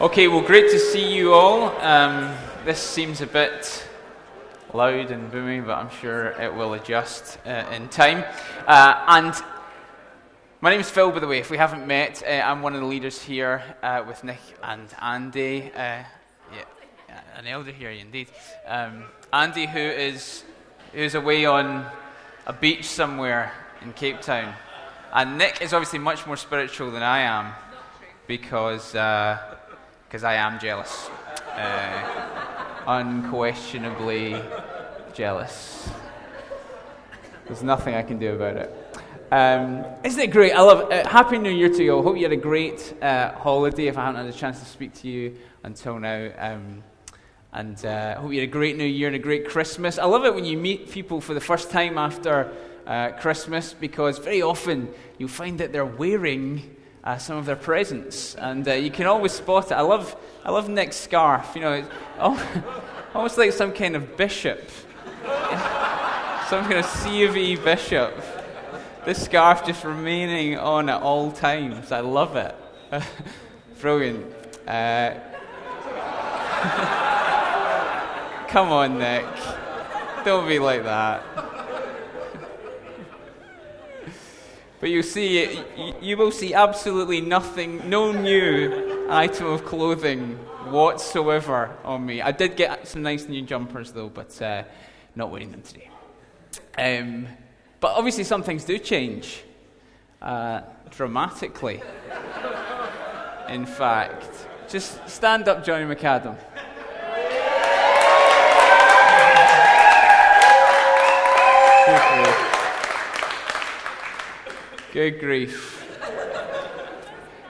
Okay, well, great to see you all. Um, this seems a bit loud and booming, but I'm sure it will adjust uh, in time. Uh, and my name is Phil, by the way. If we haven't met, uh, I'm one of the leaders here uh, with Nick and Andy. Uh, yeah, an elder here, indeed. Um, Andy, who is who's away on a beach somewhere in Cape Town, and Nick is obviously much more spiritual than I am because because I am jealous. Uh, unquestionably jealous. There's nothing I can do about it. Um, isn't it great? I love it. Uh, Happy New Year to you all. Hope you had a great uh, holiday if I haven't had a chance to speak to you until now. Um, and uh, hope you had a great New Year and a great Christmas. I love it when you meet people for the first time after uh, Christmas because very often you'll find that they're wearing uh, some of their presents, and uh, you can always spot it. I love, I love Nick's scarf. You know, it's almost like some kind of bishop, some kind of C of E bishop. This scarf just remaining on at all times. I love it. Brilliant. Uh, come on, Nick. Don't be like that. But you see, you will see absolutely nothing, no new item of clothing whatsoever on me. I did get some nice new jumpers though, but uh, not wearing them today. Um, but obviously, some things do change uh, dramatically. In fact, just stand up, Johnny McAdam. Good grief.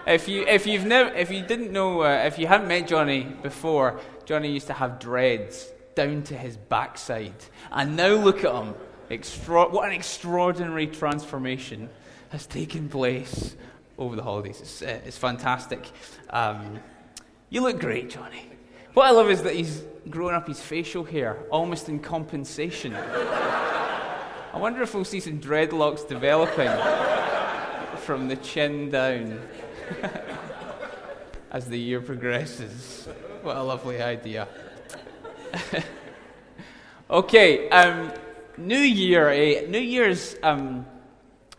if you if you've never if you didn't know uh, if you hadn't met Johnny before, Johnny used to have dreads down to his backside, and now look at him. Extra- what an extraordinary transformation has taken place over the holidays. It's, uh, it's fantastic. Um, you look great, Johnny. What I love is that he's grown up his facial hair almost in compensation. I wonder if we'll see some dreadlocks developing from the chin down as the year progresses. What a lovely idea. okay, um, New Year. Eh? New Year's. Um,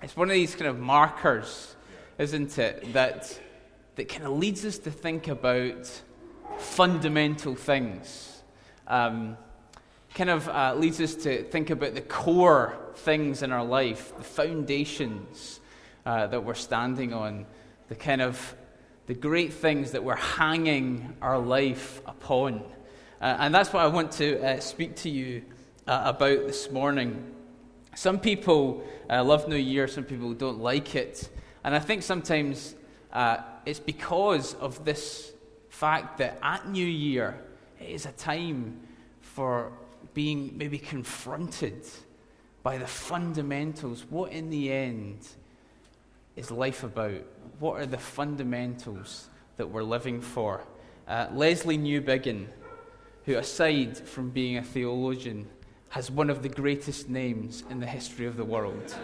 it's one of these kind of markers, isn't it? That that kind of leads us to think about fundamental things. Um, kind of uh, leads us to think about the core things in our life, the foundations uh, that we're standing on, the kind of the great things that we're hanging our life upon. Uh, and that's what I want to uh, speak to you uh, about this morning. Some people uh, love New Year, some people don't like it. And I think sometimes it's because of this fact that at New Year, it is a time for being maybe confronted by the fundamentals. What in the end is life about? What are the fundamentals that we're living for? Uh, Lesslie Newbigin, who, aside from being a theologian, has one of the greatest names in the history of the world.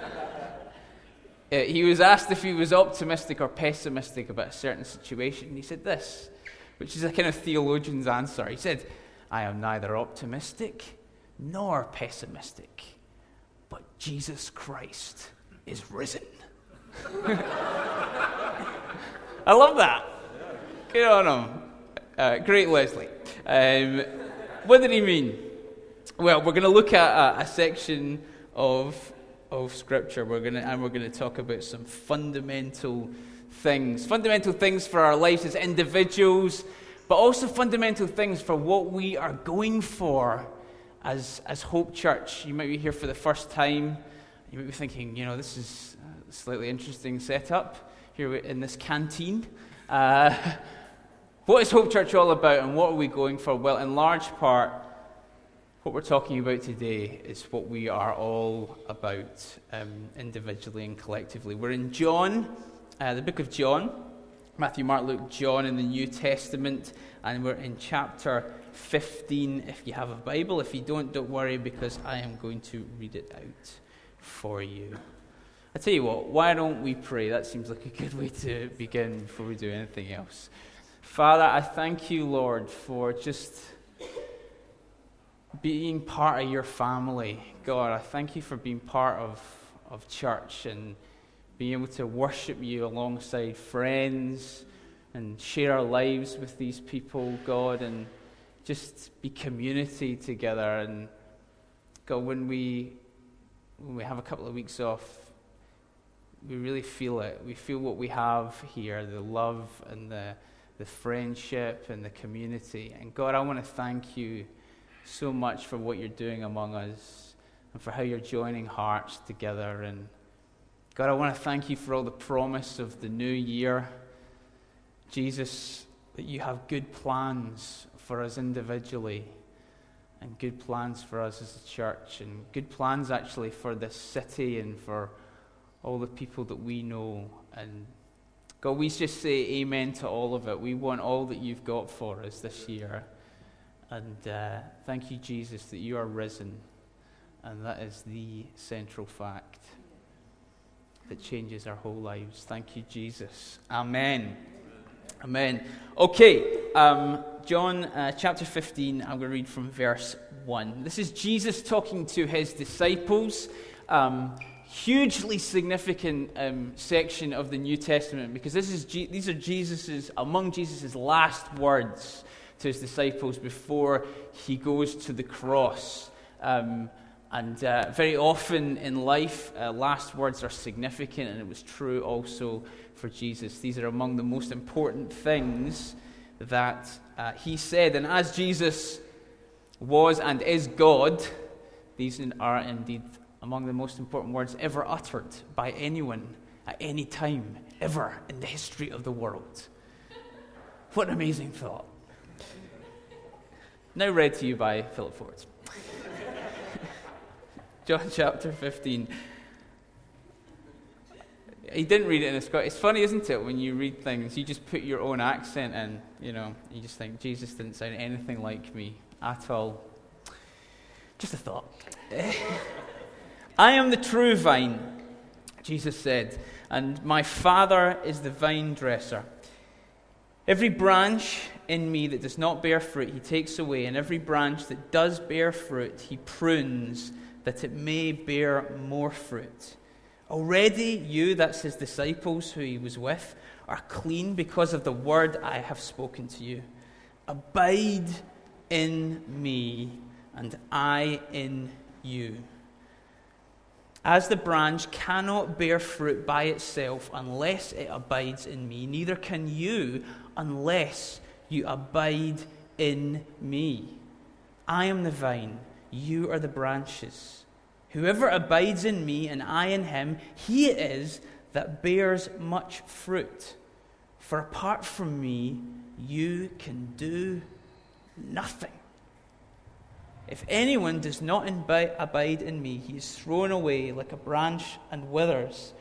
uh, he was asked if he was optimistic or pessimistic about a certain situation. He said this, which is a kind of theologian's answer. He said, I am neither optimistic nor pessimistic, but Jesus Christ is risen. I love that. Good on him. Uh, great, Lesslie. Um, what did he mean? Well, we're going to look at a, a section of, of Scripture, we're gonna, and we're going to talk about some fundamental things. Fundamental things for our lives as individuals, but also fundamental things for what we are going for as, as Hope Church. You might be here for the first time. You might be thinking, you know, this is a slightly interesting setup here in this canteen. Uh, what is Hope Church all about and what are we going for? Well, in large part, what we're talking about today is what we are all about um, individually and collectively. We're in John, uh, the book of John, Matthew, Mark, Luke, John in the New Testament, and we're in chapter 15 if you have a Bible. If you don't, don't worry because I am going to read it out for you. I tell you what, why don't we pray? That seems like a good way to begin before we do anything else. Father, I thank you, Lord, for just being part of your family. God, I thank you for being part of, of church and being able to worship you alongside friends and share our lives with these people, God, and just be community together. And God, when we when we have a couple of weeks off, we really feel it. We feel what we have here the love and the, the friendship and the community. And God, I want to thank you so much for what you're doing among us and for how you're joining hearts together. And God, I want to thank you for all the promise of the new year. Jesus, that you have good plans for us individually and good plans for us as a church and good plans actually for this city and for all the people that we know. And God, we just say amen to all of it. We want all that you've got for us this year. And uh, thank you, Jesus, that you are risen. And that is the central fact that changes our whole lives. Thank you, Jesus. Amen. Amen. Okay, um, John uh, chapter 15, I'm going to read from verse 1. This is Jesus talking to his disciples. Um, hugely significant um, section of the New Testament because this is G- these are Jesus's, among Jesus' last words to his disciples before he goes to the cross. Um, and uh, very often in life, uh, last words are significant, and it was true also for Jesus. These are among the most important things that uh, he said. And as Jesus was and is God, these are indeed among the most important words ever uttered by anyone at any time, ever in the history of the world. What an amazing thought. Now read to you by Philip Ford. John chapter 15. He didn't read it in a Scottish. It's funny, isn't it, when you read things, you just put your own accent in, you know, you just think, Jesus didn't sound anything like me at all. Just a thought. I am the true vine, Jesus said, and my Father is the vine dresser. Every branch in me that does not bear fruit, he takes away, and every branch that does bear fruit, he prunes, that it may bear more fruit. Already you, that's his disciples who he was with, are clean because of the word I have spoken to you. Abide in me, and I in you. As the branch cannot bear fruit by itself unless it abides in me, neither can you unless you abide in me. I am the vine, you are the branches. Whoever abides in me and I in him, he it is that bears much fruit. For apart from me, you can do nothing. If anyone does not abide in me, he is thrown away like a branch and withers,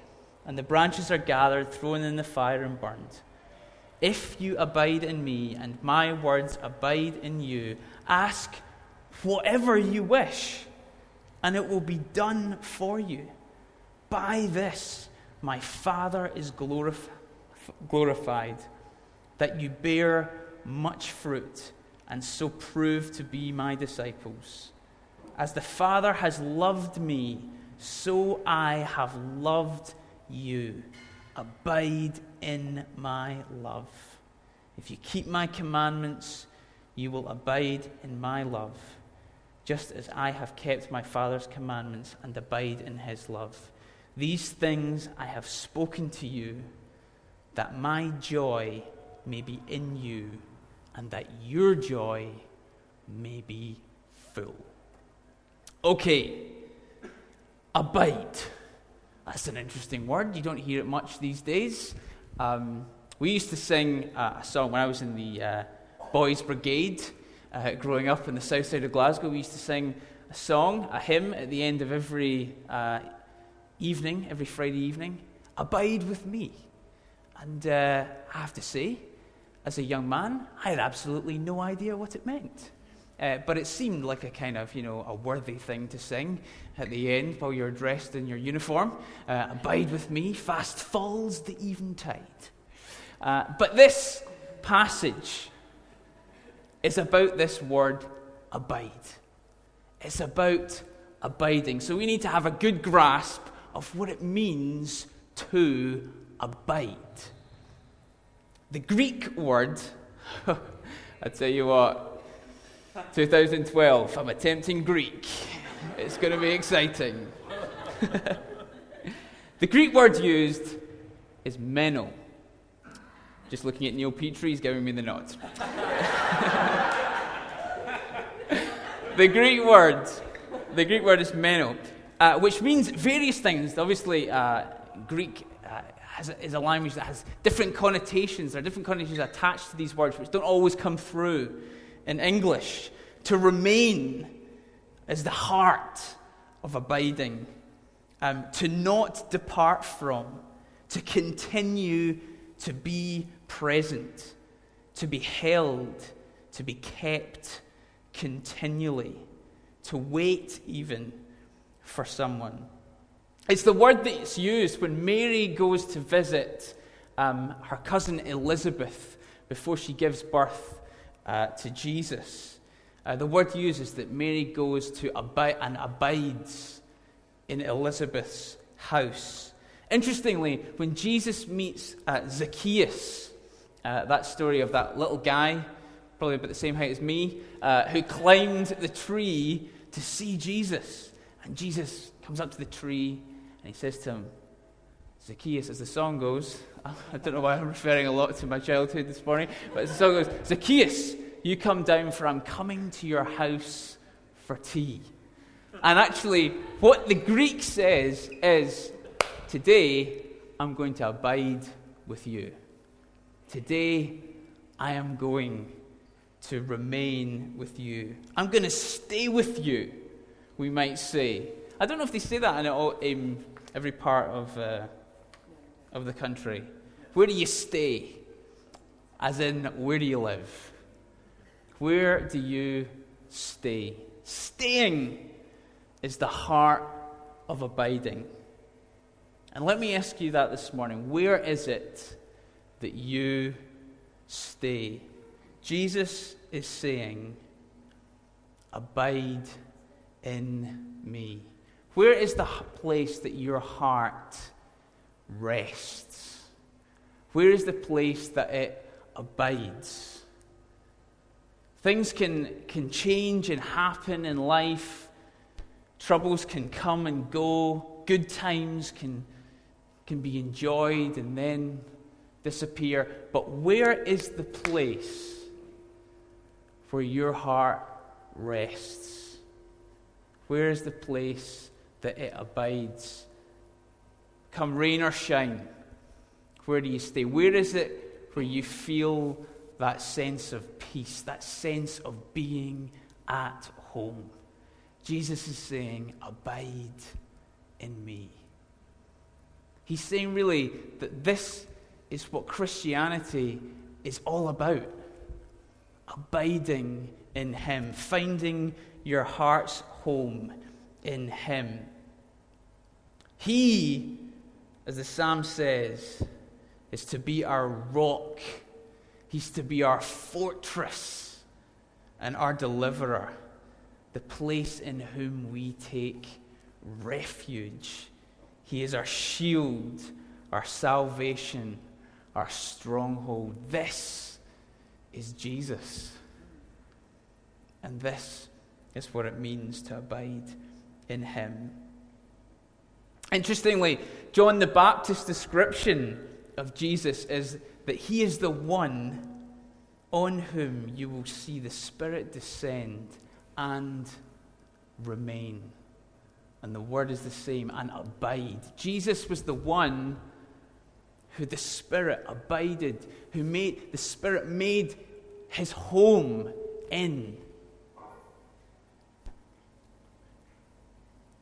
and the branches are gathered, thrown in the fire, and burned. If you abide in me, and my words abide in you, ask whatever you wish, and it will be done for you. By this, my Father is glorif- glorified, that you bear much fruit and so prove to be my disciples. As the Father has loved me, so I have loved you. Abide in my love. If you keep my commandments, you will abide in my love, just as I have kept my Father's commandments and abide in his love. These things I have spoken to you, that my joy may be in you and that your joy may be full. Okay, abide. That's an interesting word. You don't hear it much these days. Um, we used to sing uh, a song when I was in the uh, Boys Brigade uh, growing up in the south side of Glasgow. We used to sing a song, a hymn at the end of every uh, evening, every Friday evening Abide with me. And uh, I have to say, as a young man, I had absolutely no idea what it meant. Uh, but it seemed like a kind of, you know, a worthy thing to sing at the end while you're dressed in your uniform. Uh, Abide with me, fast falls the eventide. Uh, but this passage is about this word abide. It's about abiding. So we need to have a good grasp of what it means to abide. The Greek word, I tell you what, 2012, I'm attempting Greek. It's going to be exciting. the Greek word used is meno. Just looking at Neil Petrie, he's giving me the nod. The Greek word, the Greek word is meno, uh, which means various things. Obviously, uh, Greek uh, has is a language that has different connotations. There are different connotations attached to these words, which don't always come through in English. To remain is the heart of abiding. Um, to not depart from, to continue to be present, to be held, to be kept continually, to wait even for someone. It's the word that's used when Mary goes to visit um, her cousin Elizabeth before she gives birth uh, to Jesus. Uh, the word used is that Mary goes to abide and abides in Elizabeth's house. Interestingly, when Jesus meets uh, Zacchaeus, uh, that story of that little guy, probably about the same height as me, uh, who climbed the tree to see Jesus. And Jesus comes up to the tree and he says to him, Zacchaeus, as the song goes, I don't know why I'm referring a lot to my childhood this morning, but as the song goes, Zacchaeus, you come down, for I'm coming to your house for tea. And actually, what the Greek says is, Today, I'm going to abide with you. Today, I am going to remain with you. I'm going to stay with you, we might say. I don't know if they say that in, all, in every part of, uh, of the country. Where do you stay? As in, where do you live? Where do you stay? Staying is the heart of abiding. And let me ask you that this morning. Where is it that you stay? Jesus is saying, Abide in me. Where is the place that your heart rests? Where is the place that it abides? Things can, can change and happen in life. Troubles can come and go. Good times can, can be enjoyed and then disappear. But where is the place where your heart rests? Where is the place that it abides? Come rain or shine, where do you stay? Where is it where you feel that sense of peace, that sense of being at home? Jesus is saying, Abide in me. He's saying, really, that this is what Christianity is all about abiding in Him, finding your heart's home in Him. He, as the psalm says, is to be our rock, He's to be our fortress and our deliverer, the place in whom we take refuge. He is our shield, our salvation, our stronghold. This is Jesus. And this is what it means to abide in Him. Interestingly, John the Baptist's description of Jesus is that He is the one on whom you will see the Spirit descend and remain. And the word is the same, and abide. Jesus was the one who the Spirit abided, who made the Spirit made his home in.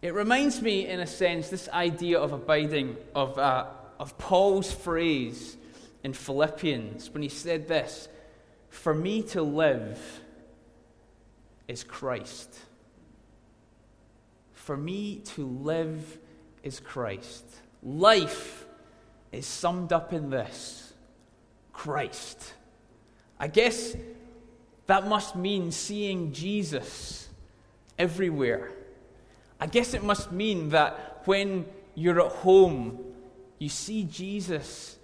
It reminds me, in a sense, this idea of abiding, of, uh, of Paul's phrase in Philippians when he said this For me to live is Christ. For me to live is Christ. Life is summed up in this Christ. I guess that must mean seeing Jesus everywhere. I guess it must mean that when you're at home, you see Jesus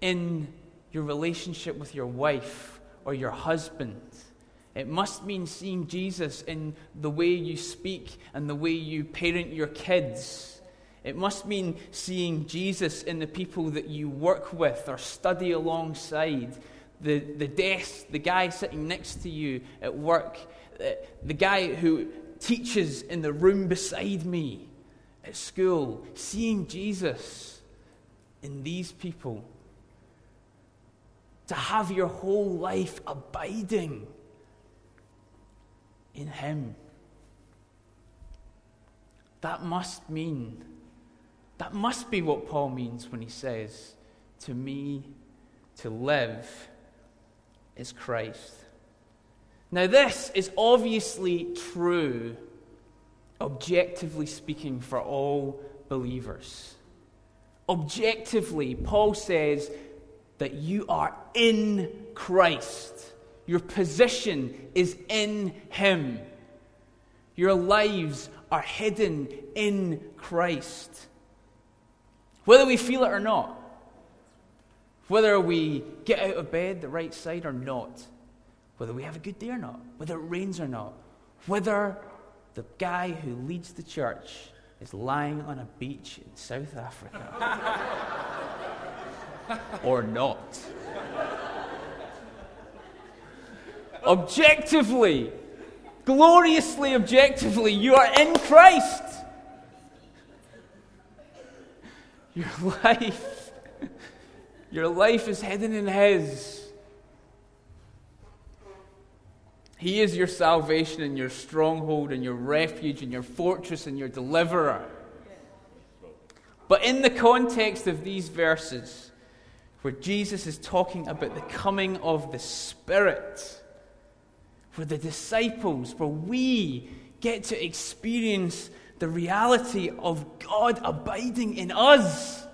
in your relationship with your wife or your husband. It must mean seeing Jesus in the way you speak and the way you parent your kids. It must mean seeing Jesus in the people that you work with or study alongside. The, the desk, the guy sitting next to you at work, uh, the guy who teaches in the room beside me at school, seeing Jesus in these people. To have your whole life abiding in Him. That must mean, that must be what Paul means when he says, To me, to live is Christ. Now, this is obviously true, objectively speaking, for all believers. Objectively, Paul says that you are in Christ. Your position is in Him. Your lives are hidden in Christ. Whether we feel it or not, whether we get out of bed the right side or not, whether we have a good day or not, whether it rains or not, whether the guy who leads the church is lying on a beach in South Africa or not. Objectively, gloriously objectively, you are in Christ. Your life, your life is hidden in His. He is your salvation and your stronghold and your refuge and your fortress and your deliverer. But in the context of these verses, where Jesus is talking about the coming of the Spirit, where the disciples, where we get to experience the reality of God abiding in us.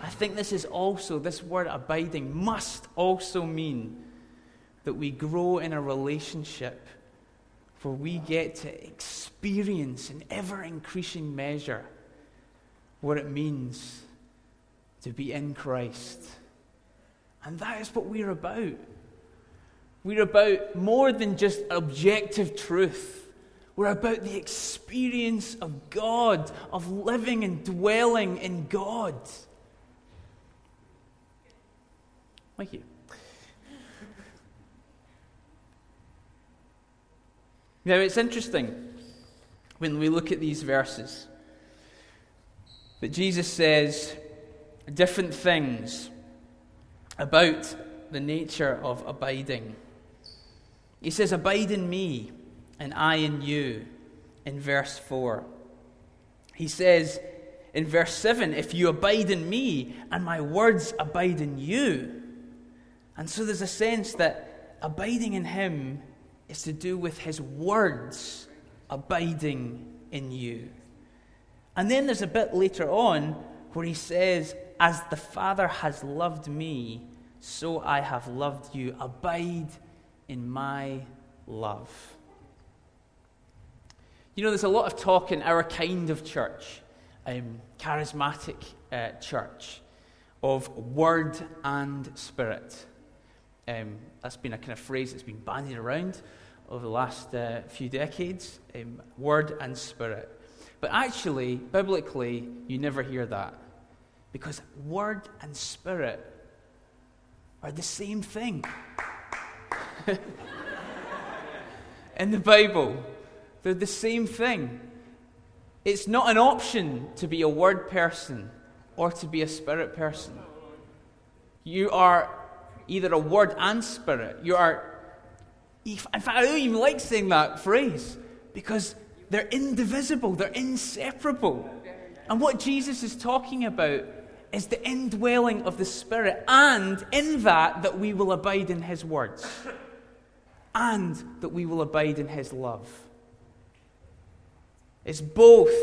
I think this is also, this word abiding must also mean that we grow in a relationship where we get to experience in ever increasing measure what it means to be in Christ. And that is what we're about. We're about more than just objective truth. We're about the experience of God, of living and dwelling in God. Thank you. Now, it's interesting when we look at these verses that Jesus says different things about the nature of abiding. He says, Abide in me, and I in you, in verse 4. He says in verse 7, If you abide in me, and my words abide in you, and so there's a sense that abiding in Him is to do with His words abiding in you. And then there's a bit later on where He says, As the Father has loved me, so I have loved you. Abide in my love. You know, there's a lot of talk in our kind of church, um, charismatic uh, church, of word and spirit. Um, that's been a kind of phrase that's been bandied around over the last uh, few decades um, word and spirit. But actually, biblically, you never hear that. Because word and spirit are the same thing. In the Bible, they're the same thing. It's not an option to be a word person or to be a spirit person. You are either a word and spirit. You are, in fact, I don't even like saying that phrase because they're indivisible, they're inseparable. And what Jesus is talking about is the indwelling of the Spirit, and in that, that we will abide in His words, and that we will abide in His love. It's both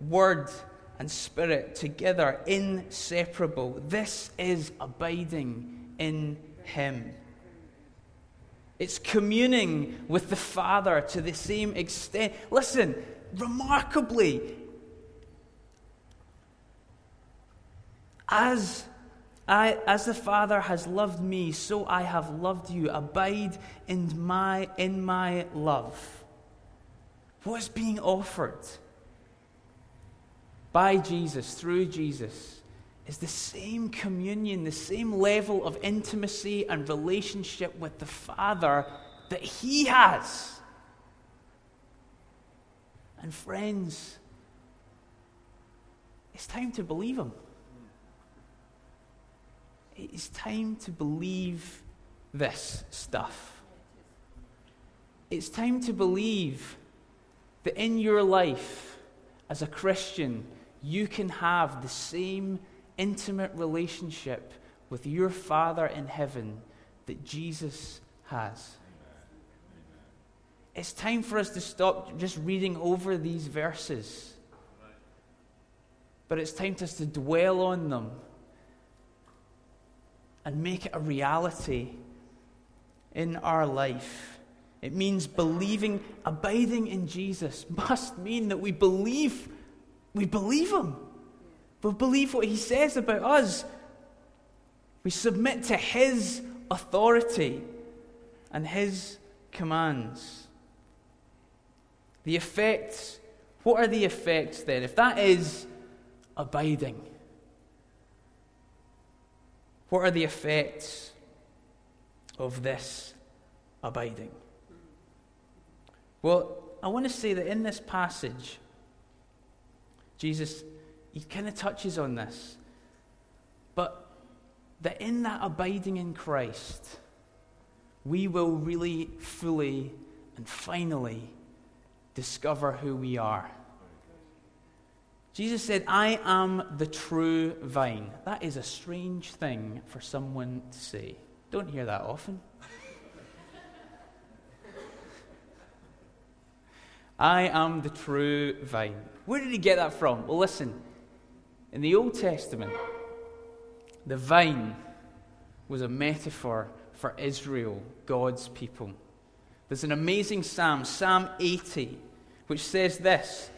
word and Spirit together, inseparable. This is abiding in Him. It's communing with the Father to the same extent. Listen, remarkably, as I, as the Father has loved me, so I have loved you. Abide in my, in my love. What is being offered by Jesus, through Jesus, is the same communion, the same level of intimacy and relationship with the Father that He has. And friends, it's time to believe Him. It is time to believe this stuff. It's time to believe that in your life as a Christian, you can have the same intimate relationship with your Father in heaven that Jesus has. It's time for us to stop just reading over these verses. But it's time for us to dwell on them and make it a reality in our life. It means believing, abiding in Jesus must mean that we believe, we believe Him. We believe what He says about us. We submit to His authority and His commands. The effects, what are the effects then? If that is abiding, what are the effects of this abiding? Well, I want to say that in this passage, Jesus, he kind of touches on this. But that in that abiding in Christ, we will really fully and finally discover who we are. Jesus said, I am the true vine. That is a strange thing for someone to say. Don't hear that often. I am the true vine. Where did he get that from? Well, listen. In the Old Testament, the vine was a metaphor for Israel, God's people. There's an amazing psalm, Psalm 80, which says this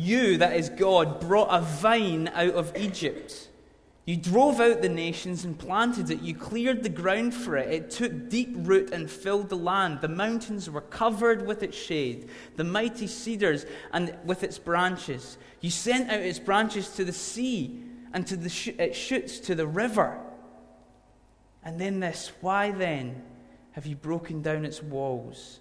you, that is God, brought a vine out of Egypt. You drove out the nations and planted it. You cleared the ground for it. It took deep root and filled the land. The mountains were covered with its shade, the mighty cedars and with its branches. You sent out its branches to the sea and to the sh- its shoots to the river. And then this, why then have you broken down its walls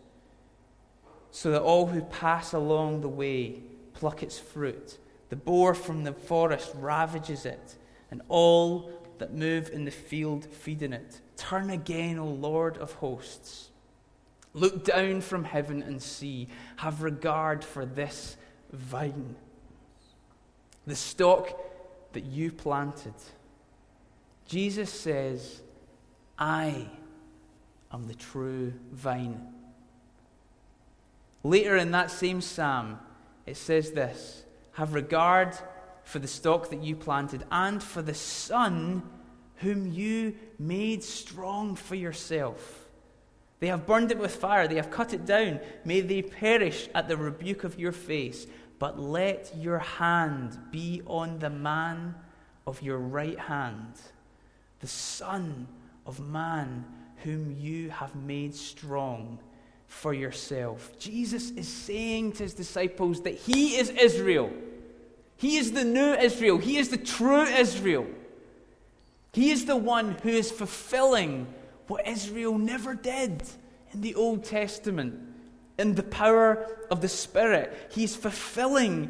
so that all who pass along the way pluck its fruit. The boar from the forest ravages it, and all that move in the field feed in it. Turn again, O Lord of hosts. Look down from heaven and see. Have regard for this vine, the stock that you planted. Jesus says, I am the true vine. Later in that same psalm, it says this Have regard for the stock that you planted and for the son whom you made strong for yourself. They have burned it with fire, they have cut it down. May they perish at the rebuke of your face. But let your hand be on the man of your right hand, the Son of Man, whom you have made strong for yourself. Jesus is saying to his disciples that he is Israel. He is the new Israel. He is the true Israel. He is the one who is fulfilling what Israel never did in the Old Testament in the power of the Spirit. He's fulfilling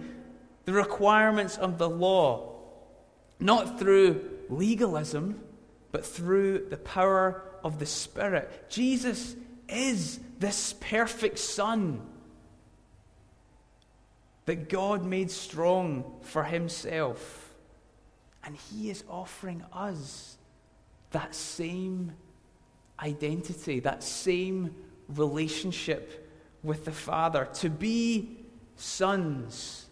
the requirements of the law, not through legalism, but through the power of the Spirit. Jesus is this perfect Son that God made strong for Himself. And He is offering us that same identity, that same relationship with the Father, to be sons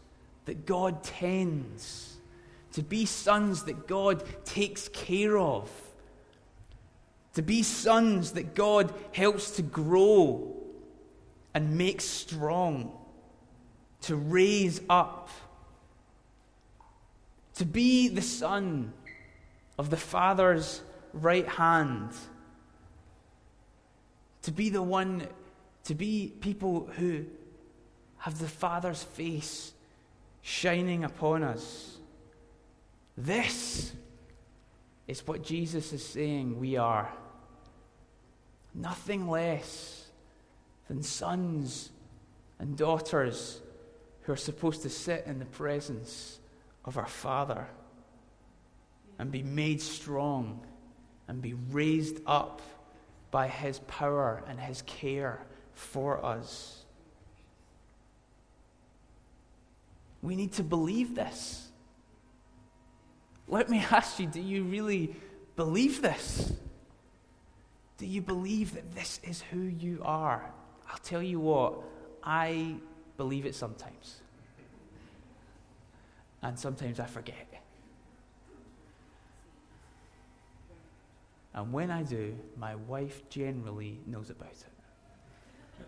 that God tends to be sons that God takes care of, to be sons that God helps to grow and make strong, to raise up, to be the son of the Father's right hand, to be the one, to be people who have the Father's face shining upon us. This is what Jesus is saying we are. Nothing less than sons and daughters who are supposed to sit in the presence of our Father and be made strong and be raised up by His power and His care for us. We need to believe this. Let me ask you do you really believe this? Do you believe that this is who you are? I'll tell you what, I believe it sometimes. And sometimes I forget. And when I do, my wife generally knows about it.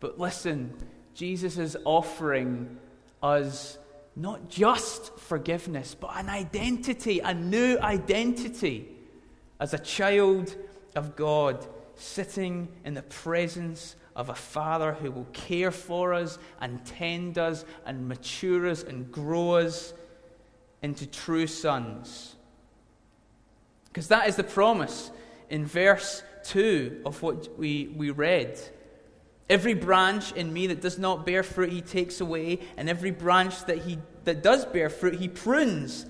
But listen, Jesus is offering us not just forgiveness, but an identity, a new identity as a child of God, sitting in the presence of a Father who will care for us and tend us and mature us and grow us into true sons. Because that is the promise in verse 2 of what we, we read. Every branch in me that does not bear fruit, he takes away, and every branch that, he, that does bear fruit, he prunes,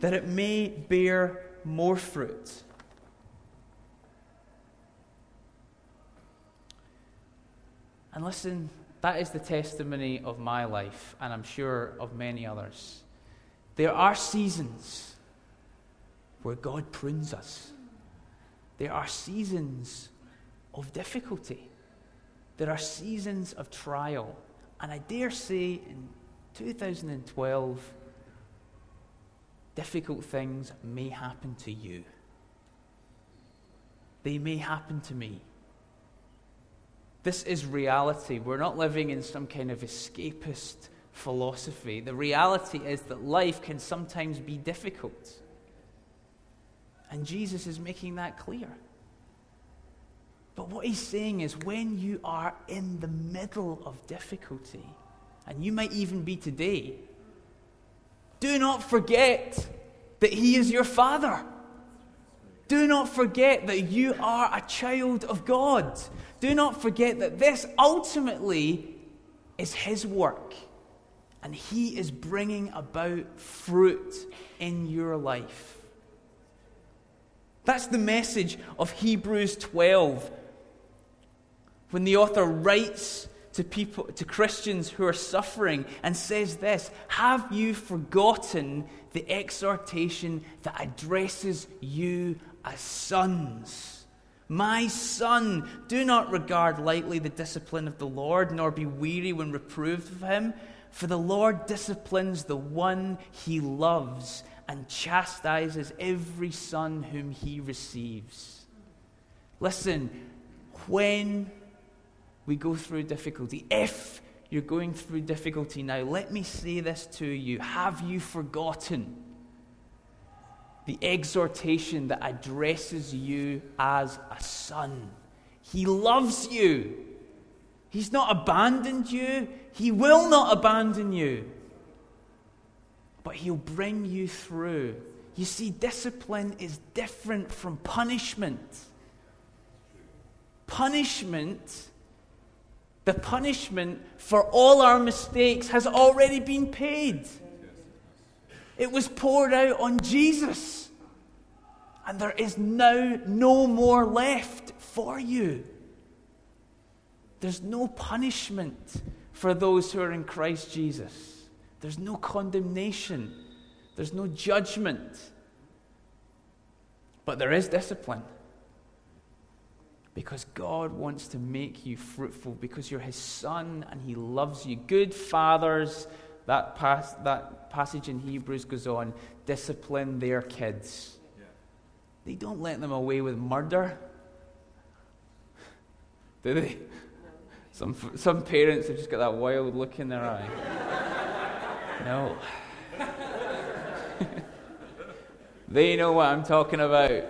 that it may bear more fruit. And listen, that is the testimony of my life, and I'm sure of many others. There are seasons where God prunes us, there are seasons of difficulty. There are seasons of trial. And I dare say in 2012, difficult things may happen to you. They may happen to me. This is reality. We're not living in some kind of escapist philosophy. The reality is that life can sometimes be difficult. And Jesus is making that clear. But what he's saying is when you are in the middle of difficulty, and you might even be today, do not forget that he is your father. Do not forget that you are a child of God. Do not forget that this ultimately is his work. And he is bringing about fruit in your life. That's the message of Hebrews 12 when the author writes to people to Christians who are suffering and says this have you forgotten the exhortation that addresses you as sons my son do not regard lightly the discipline of the Lord nor be weary when reproved of him for the Lord disciplines the one he loves and chastises every son whom he receives listen when we go through difficulty. If you're going through difficulty now, let me say this to you. Have you forgotten the exhortation that addresses you as a son? He loves you. He's not abandoned you. He will not abandon you. But He'll bring you through. You see, discipline is different from punishment. Punishment the punishment for all our mistakes has already been paid. It was poured out on Jesus. And there is now no more left for you. There's no punishment for those who are in Christ Jesus. There's no condemnation. There's no judgment. But there is discipline. Because God wants to make you fruitful because you're His son and He loves you. Good fathers that, pas- that passage in Hebrews goes on discipline their kids. Yeah. They don't let them away with murder. Do they? Some, some parents have just got that wild look in their eye. no. they know what I'm talking about.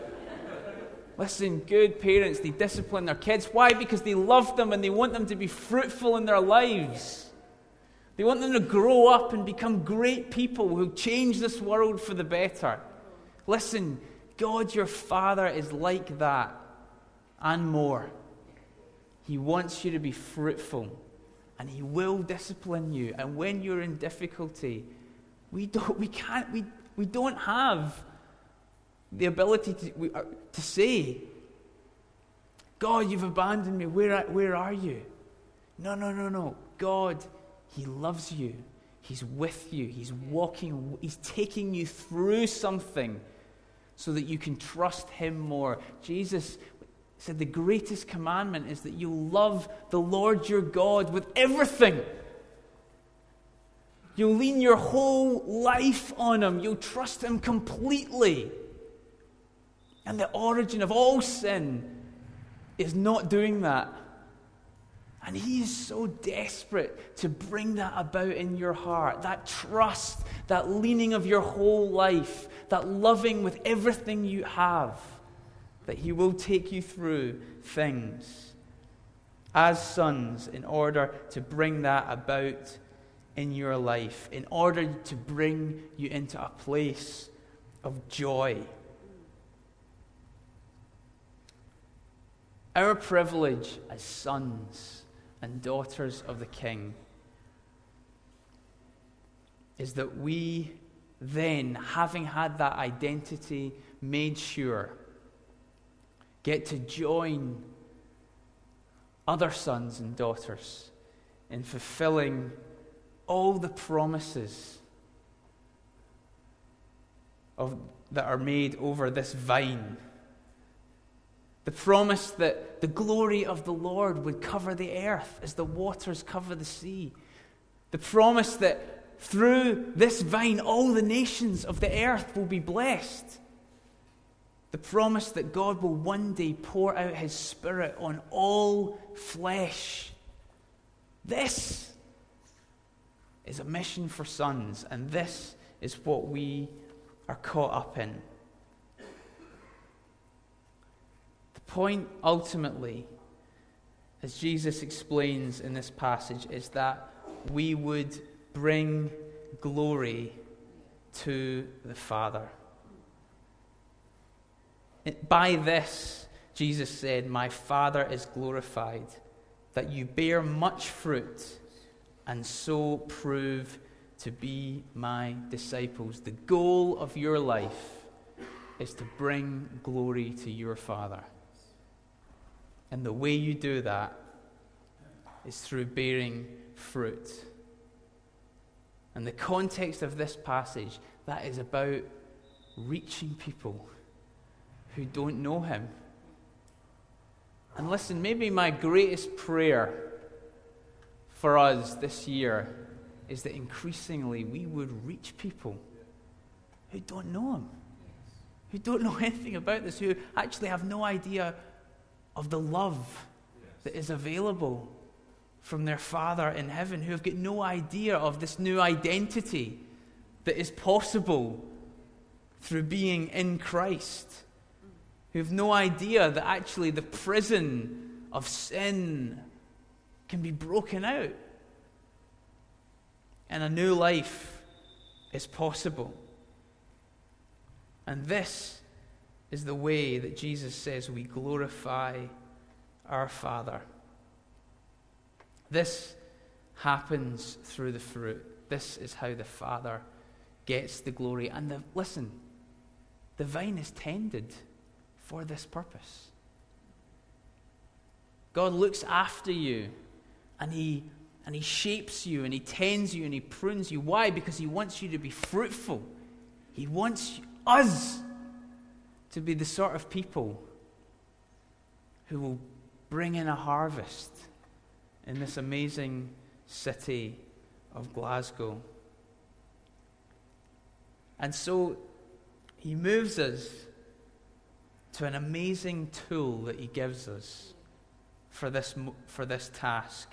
Listen, good parents, they discipline their kids. Why? Because they love them and they want them to be fruitful in their lives. They want them to grow up and become great people who change this world for the better. Listen, God your Father is like that and more. He wants you to be fruitful and He will discipline you. And when you're in difficulty, we don't, we can't, we, we don't have the ability to, we, uh, to say, God, you've abandoned me. Where, where are you? No, no, no, no. God, He loves you. He's with you. He's walking, He's taking you through something so that you can trust Him more. Jesus said the greatest commandment is that you love the Lord your God with everything. You'll lean your whole life on Him, you'll trust Him completely. And the origin of all sin is not doing that. And he is so desperate to bring that about in your heart that trust, that leaning of your whole life, that loving with everything you have, that he will take you through things as sons in order to bring that about in your life, in order to bring you into a place of joy. Our privilege as sons and daughters of the King is that we then, having had that identity made sure, get to join other sons and daughters in fulfilling all the promises of, that are made over this vine the promise that the glory of the Lord would cover the earth as the waters cover the sea. The promise that through this vine all the nations of the earth will be blessed. The promise that God will one day pour out his Spirit on all flesh. This is a mission for sons, and this is what we are caught up in. Point ultimately, as Jesus explains in this passage, is that we would bring glory to the Father. By this, Jesus said, My Father is glorified, that you bear much fruit and so prove to be my disciples. The goal of your life is to bring glory to your Father. And the way you do that is through bearing fruit. And the context of this passage, that is about reaching people who don't know him. And listen, maybe my greatest prayer for us this year is that increasingly we would reach people who don't know him, who don't know anything about this, who actually have no idea of the love that is available from their Father in heaven, who have got no idea of this new identity that is possible through being in Christ, who have no idea that actually the prison of sin can be broken out and a new life is possible. And this is the way that Jesus says we glorify our Father. This happens through the fruit. This is how the Father gets the glory. And the, listen, the vine is tended for this purpose. God looks after you and he, and he shapes you and He tends you and He prunes you. Why? Because He wants you to be fruitful. He wants us to be the sort of people who will bring in a harvest in this amazing city of Glasgow. And so he moves us to an amazing tool that he gives us for this, for this task.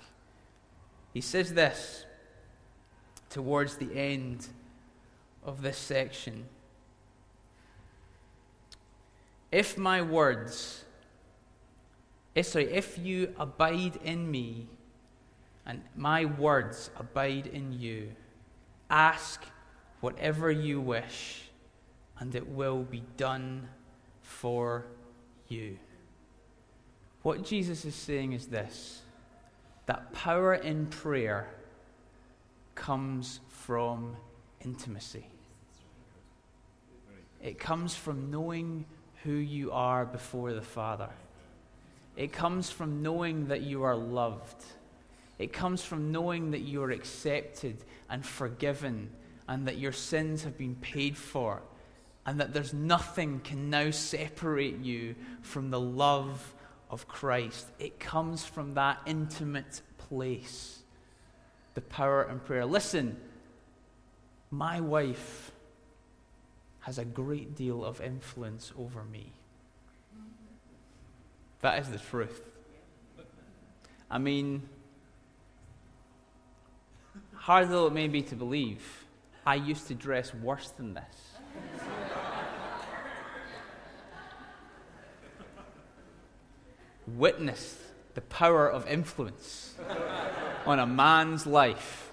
He says this towards the end of this section. If my words, if, sorry, if you abide in me and my words abide in you, ask whatever you wish, and it will be done for you. What Jesus is saying is this that power in prayer comes from intimacy. It comes from knowing who you are before the Father. It comes from knowing that you are loved. It comes from knowing that you are accepted and forgiven and that your sins have been paid for and that there's nothing can now separate you from the love of Christ. It comes from that intimate place. The power in prayer. Listen, my wife has a great deal of influence over me. That is the truth. I mean, hard though it may be to believe, I used to dress worse than this. Witness the power of influence on a man's life.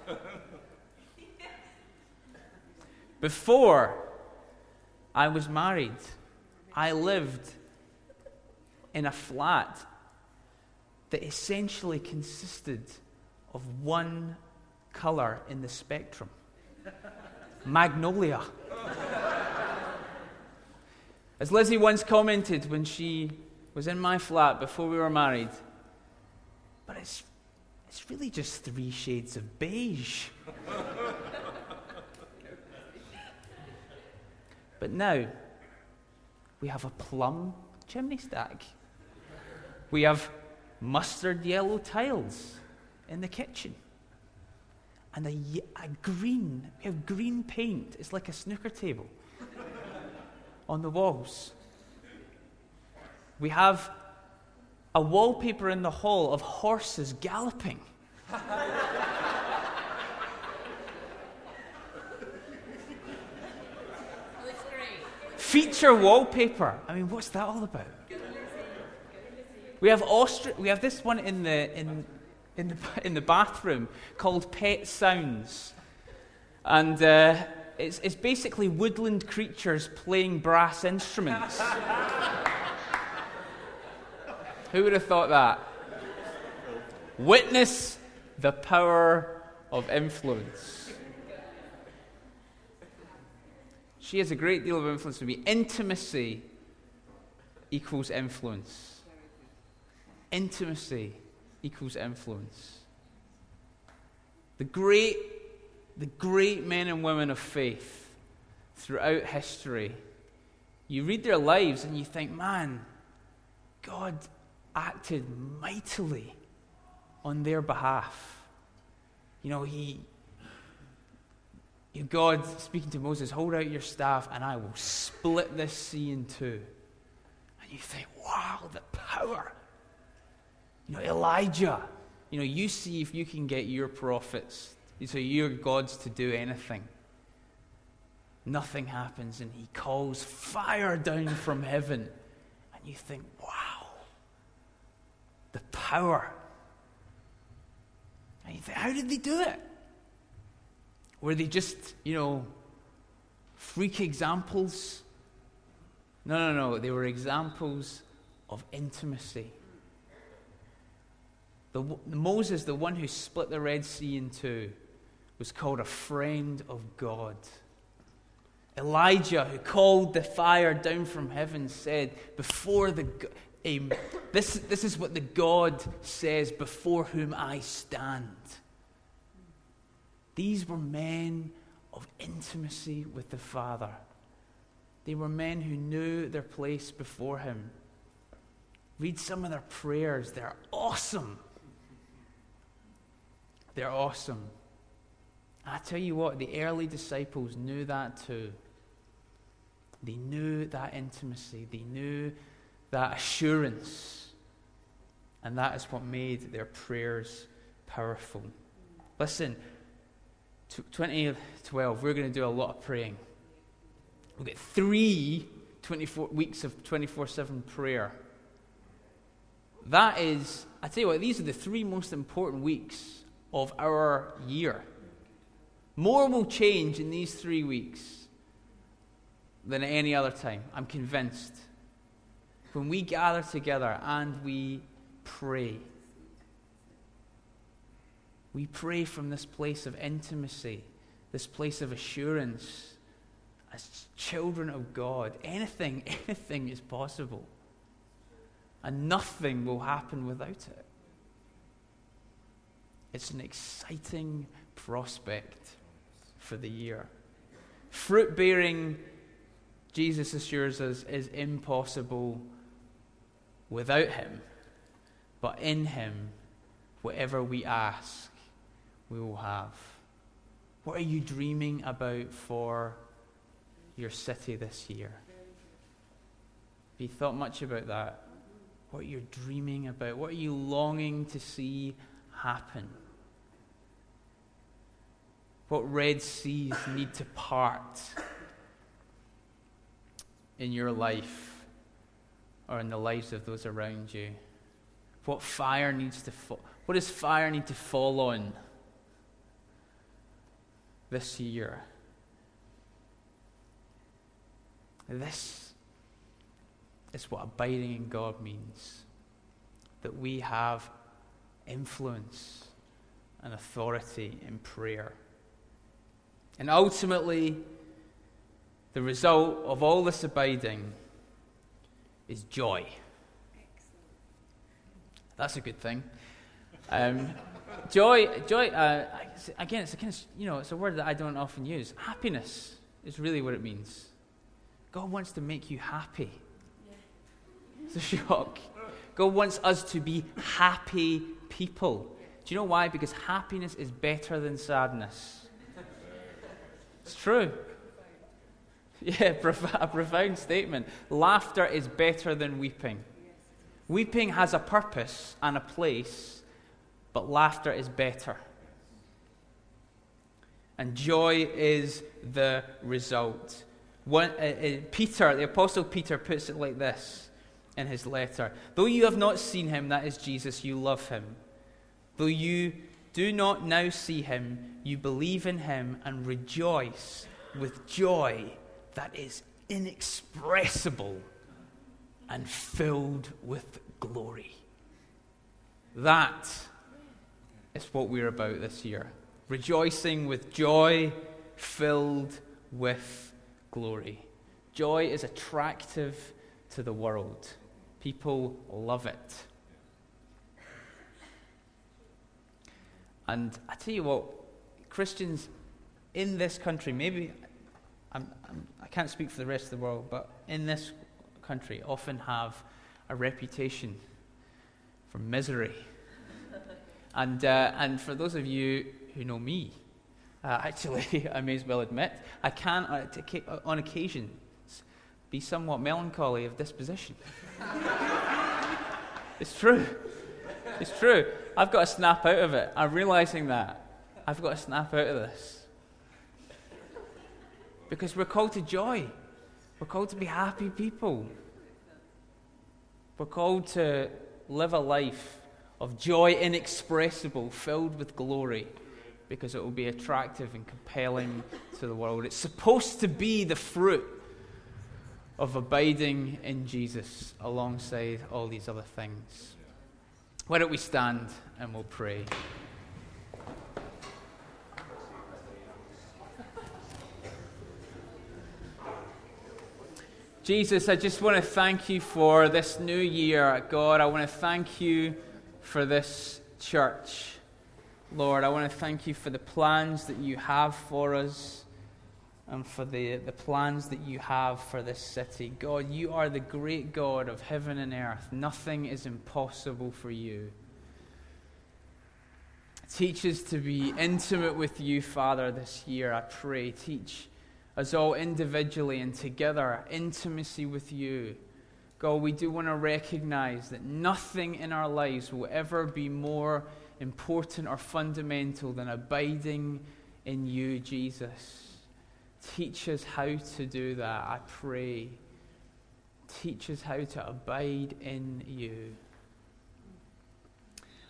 Before I was married, I lived in a flat that essentially consisted of one color in the spectrum magnolia. As Lizzie once commented when she was in my flat before we were married, but it's, it's really just three shades of beige. But now, we have a plum chimney stack. We have mustard yellow tiles in the kitchen. And a, a green, we have green paint. It's like a snooker table on the walls. We have a wallpaper in the hall of horses galloping. Feature wallpaper. I mean, what's that all about? We have We have this one in the in in the in the bathroom called Pet Sounds, and uh, it's it's basically woodland creatures playing brass instruments. Who would have thought that? Witness the power of influence. She has a great deal of influence on me. Intimacy equals influence. Intimacy equals influence. The great, the great men and women of faith throughout history, you read their lives and you think, man, God acted mightily on their behalf. You know, he, God speaking to Moses, hold out your staff and I will split this sea in two. And you think, wow, the power. You know, Elijah, you know, you see if you can get your prophets, so your gods to do anything. Nothing happens, and he calls fire down from heaven. And you think, wow the power. And you think, how did they do it? Were they just, you know, freak examples? No, no, no. They were examples of intimacy. The, Moses, the one who split the Red Sea in two, was called a friend of God. Elijah, who called the fire down from heaven, said, Before the, this, this is what the God says before whom I stand. These were men of intimacy with the Father. They were men who knew their place before Him. Read some of their prayers, they're awesome. They're awesome. I tell you what, the early disciples knew that too. They knew that intimacy, they knew that assurance. And that is what made their prayers powerful. Listen, 2012, we're going to do a lot of praying. We'll get three 24 weeks of 24 7 prayer. That is, I tell you what, these are the three most important weeks of our year. More will change in these three weeks than at any other time. I'm convinced. When we gather together and we pray, we pray from this place of intimacy, this place of assurance. As children of God, anything, anything is possible. And nothing will happen without it. It's an exciting prospect for the year. Fruit bearing, Jesus assures us, is impossible without Him. But in Him, whatever we ask, we will have. What are you dreaming about for your city this year? Have you thought much about that? What you're dreaming about? What are you longing to see happen? What red seas need to part in your life or in the lives of those around you? What fire needs to fall? What does fire need to fall on this year? This is what abiding in God means that we have influence and authority in prayer. And ultimately, the result of all this abiding is joy. That's a good thing. Um, joy, joy. Uh, again, it's a kind of you know, it's a word that I don't often use. Happiness is really what it means. God wants to make you happy. It's a shock. God wants us to be happy people. Do you know why? Because happiness is better than sadness. It's true. Yeah, a profound statement. Laughter is better than weeping. Weeping has a purpose and a place, but laughter is better. And joy is the result. One, uh, uh, Peter, the Apostle Peter, puts it like this in his letter Though you have not seen him, that is Jesus, you love him. Though you do not now see him, you believe in him and rejoice with joy that is inexpressible and filled with glory. That is what we're about this year. Rejoicing with joy filled with glory. Joy is attractive to the world, people love it. And I tell you what, Christians in this country, maybe I'm, I'm, I can not speak for the rest of the world, but in this country, often have a reputation for misery. And, uh, and for those of you who know me, uh, actually, I may as well admit, I can, uh, t- on occasion, be somewhat melancholy of disposition. it's true. It's true. I've got to snap out of it. I'm realizing that. I've got to snap out of this. Because we're called to joy. We're called to be happy people. We're called to live a life of joy inexpressible, filled with glory, because it will be attractive and compelling to the world. It's supposed to be the fruit of abiding in Jesus alongside all these other things. Why don't we stand and we'll pray? Jesus, I just want to thank you for this new year, God. I want to thank you for this church. Lord, I want to thank you for the plans that you have for us and for the, the plans that you have for this city. God, you are the great God of heaven and earth. Nothing is impossible for you. Teach us to be intimate with you, Father, this year, I pray. Teach us all individually and together, intimacy with you. God, we do want to recognize that nothing in our lives will ever be more important or fundamental than abiding in you, Jesus. Teach us how to do that, I pray. Teach us how to abide in you.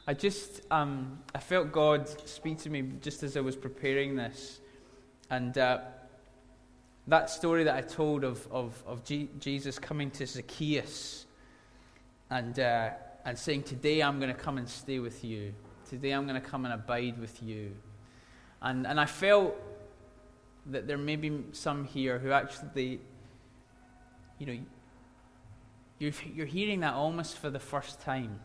I just, um, I felt God speak to me just as I was preparing this. And uh, that story that I told of, of, of G- Jesus coming to Zacchaeus and, uh, and saying, Today I'm going to come and stay with you. Today I'm going to come and abide with you. And, and I felt that there may be some here who actually, you know, you're, you're hearing that almost for the first time.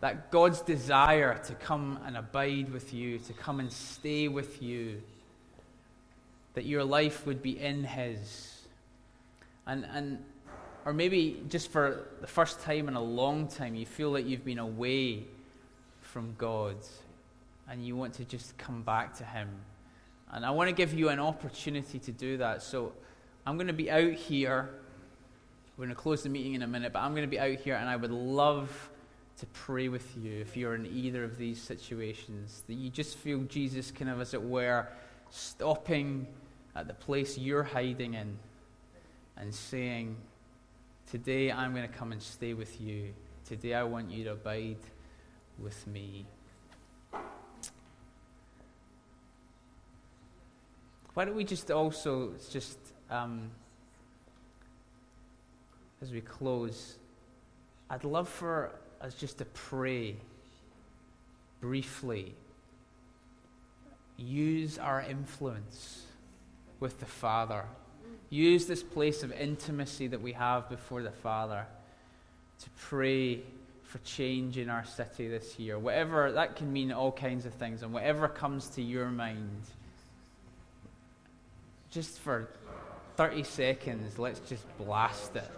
That God's desire to come and abide with you, to come and stay with you, that your life would be in His. And, and, or maybe just for the first time in a long time, you feel like you've been away from God and you want to just come back to Him. And I want to give you an opportunity to do that. So I'm going to be out here. We're going to close the meeting in a minute, but I'm going to be out here and I would love to pray with you if you're in either of these situations. That you just feel Jesus kind of, as it were, stopping at the place you're hiding in and saying, Today I'm going to come and stay with you. Today I want you to abide with me. Why don't we just also, just um, as we close, I'd love for us just to pray briefly. Use our influence with the Father. Use this place of intimacy that we have before the Father to pray for change in our city this year. Whatever, that can mean all kinds of things, and whatever comes to your mind just for 30 seconds, let's just blast it.